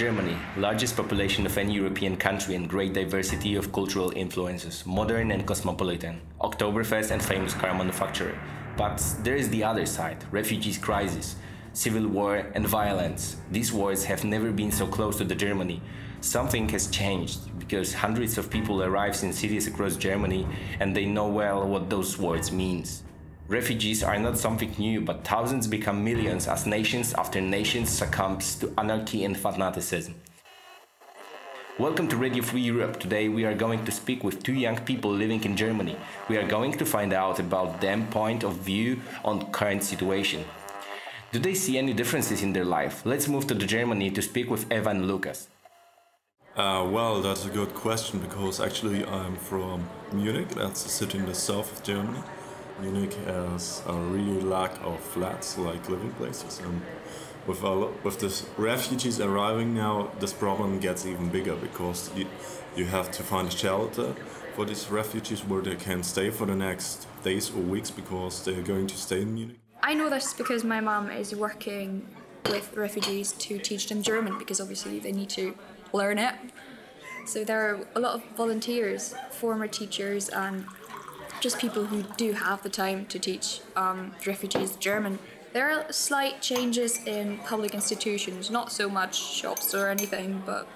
Germany, largest population of any European country and great diversity of cultural influences, modern and cosmopolitan, Oktoberfest and famous car manufacturer. But there is the other side, refugees crisis, civil war and violence. These wars have never been so close to the Germany. Something has changed because hundreds of people arrive in cities across Germany and they know well what those words means. Refugees are not something new, but thousands become millions as nations after nations succumbs to anarchy and fanaticism. Welcome to Radio Free Europe. Today we are going to speak with two young people living in Germany. We are going to find out about their point of view on current situation. Do they see any differences in their life? Let's move to Germany to speak with Eva and Lucas. Uh, well, that's a good question because actually I'm from Munich, that's a city in the south of Germany. Munich has a really lack of flats, like living places, and with a, with the refugees arriving now, this problem gets even bigger because you, you have to find a shelter for these refugees where they can stay for the next days or weeks because they're going to stay in Munich. I know this because my mum is working with refugees to teach them German because obviously they need to learn it. So there are a lot of volunteers, former teachers, and just people who do have the time to teach um, refugees German. There are slight changes in public institutions, not so much shops or anything, but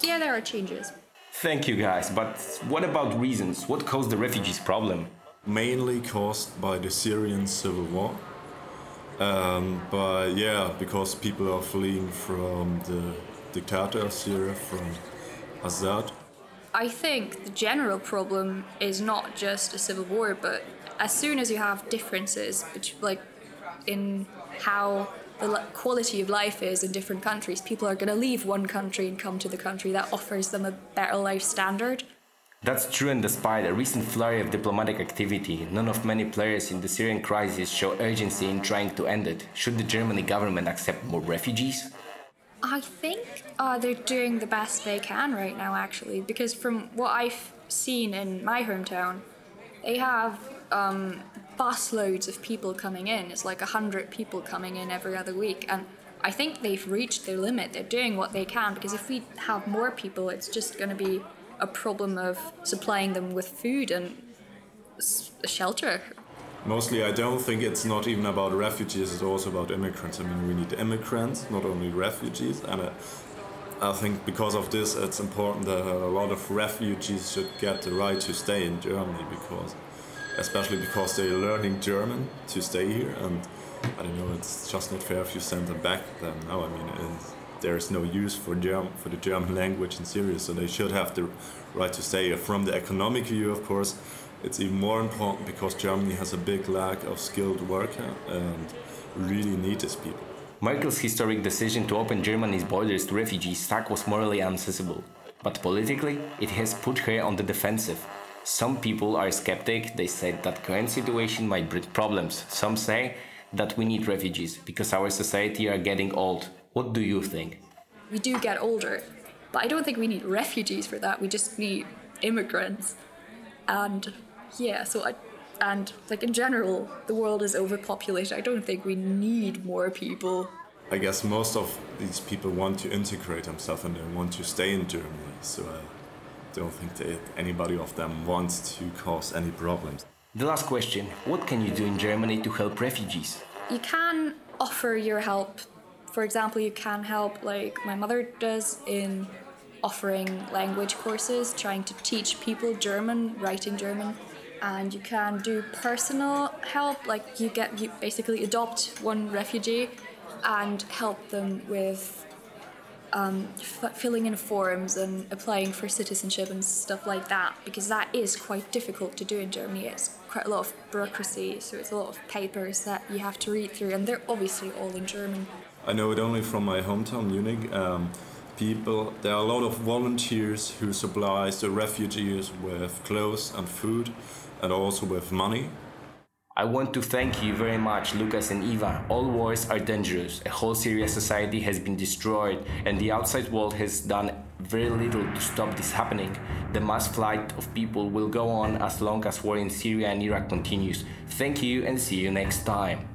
yeah, there are changes. Thank you guys, but what about reasons? What caused the refugees problem? Mainly caused by the Syrian civil war. Um, but yeah, because people are fleeing from the dictator of Syria, from Assad. I think the general problem is not just a civil war, but as soon as you have differences, like in how the quality of life is in different countries, people are going to leave one country and come to the country that offers them a better life standard. That's true, and despite a recent flurry of diplomatic activity, none of many players in the Syrian crisis show urgency in trying to end it. Should the German government accept more refugees? I think uh, they're doing the best they can right now, actually, because from what I've seen in my hometown, they have um, busloads of people coming in. It's like a hundred people coming in every other week, and I think they've reached their limit. They're doing what they can because if we have more people, it's just going to be a problem of supplying them with food and shelter Mostly, I don't think it's not even about refugees, it's also about immigrants. I mean, we need immigrants, not only refugees. And uh, I think because of this, it's important that a lot of refugees should get the right to stay in Germany, because, especially because they're learning German to stay here. And I don't know, it's just not fair if you send them back then. No, I mean, there is no use for German for the German language in Syria, so they should have the right to stay. From the economic view, of course, it's even more important because Germany has a big lack of skilled worker and really need these people. Merkel's historic decision to open Germany's borders to refugees stuck was morally unsensible, but politically it has put her on the defensive. Some people are skeptic, they said that current situation might bring problems. Some say that we need refugees because our society are getting old. What do you think? We do get older, but I don't think we need refugees for that. We just need immigrants. And yeah, so I and like in general, the world is overpopulated. I don't think we need more people. I guess most of these people want to integrate themselves and they want to stay in Germany. So I don't think that anybody of them wants to cause any problems. The last question What can you do in Germany to help refugees? You can offer your help. For example, you can help, like my mother does, in offering language courses, trying to teach people German, writing German and you can do personal help like you get you basically adopt one refugee and help them with um, f- filling in forms and applying for citizenship and stuff like that because that is quite difficult to do in Germany. It's quite a lot of bureaucracy, so it's a lot of papers that you have to read through, and they're obviously all in German. I know it only from my hometown, Munich. Um, people, there are a lot of volunteers who supplies the refugees with clothes and food and also with money. I want to thank you very much, Lucas and Eva. All wars are dangerous. A whole Syria society has been destroyed, and the outside world has done very little to stop this happening. The mass flight of people will go on as long as war in Syria and Iraq continues. Thank you and see you next time.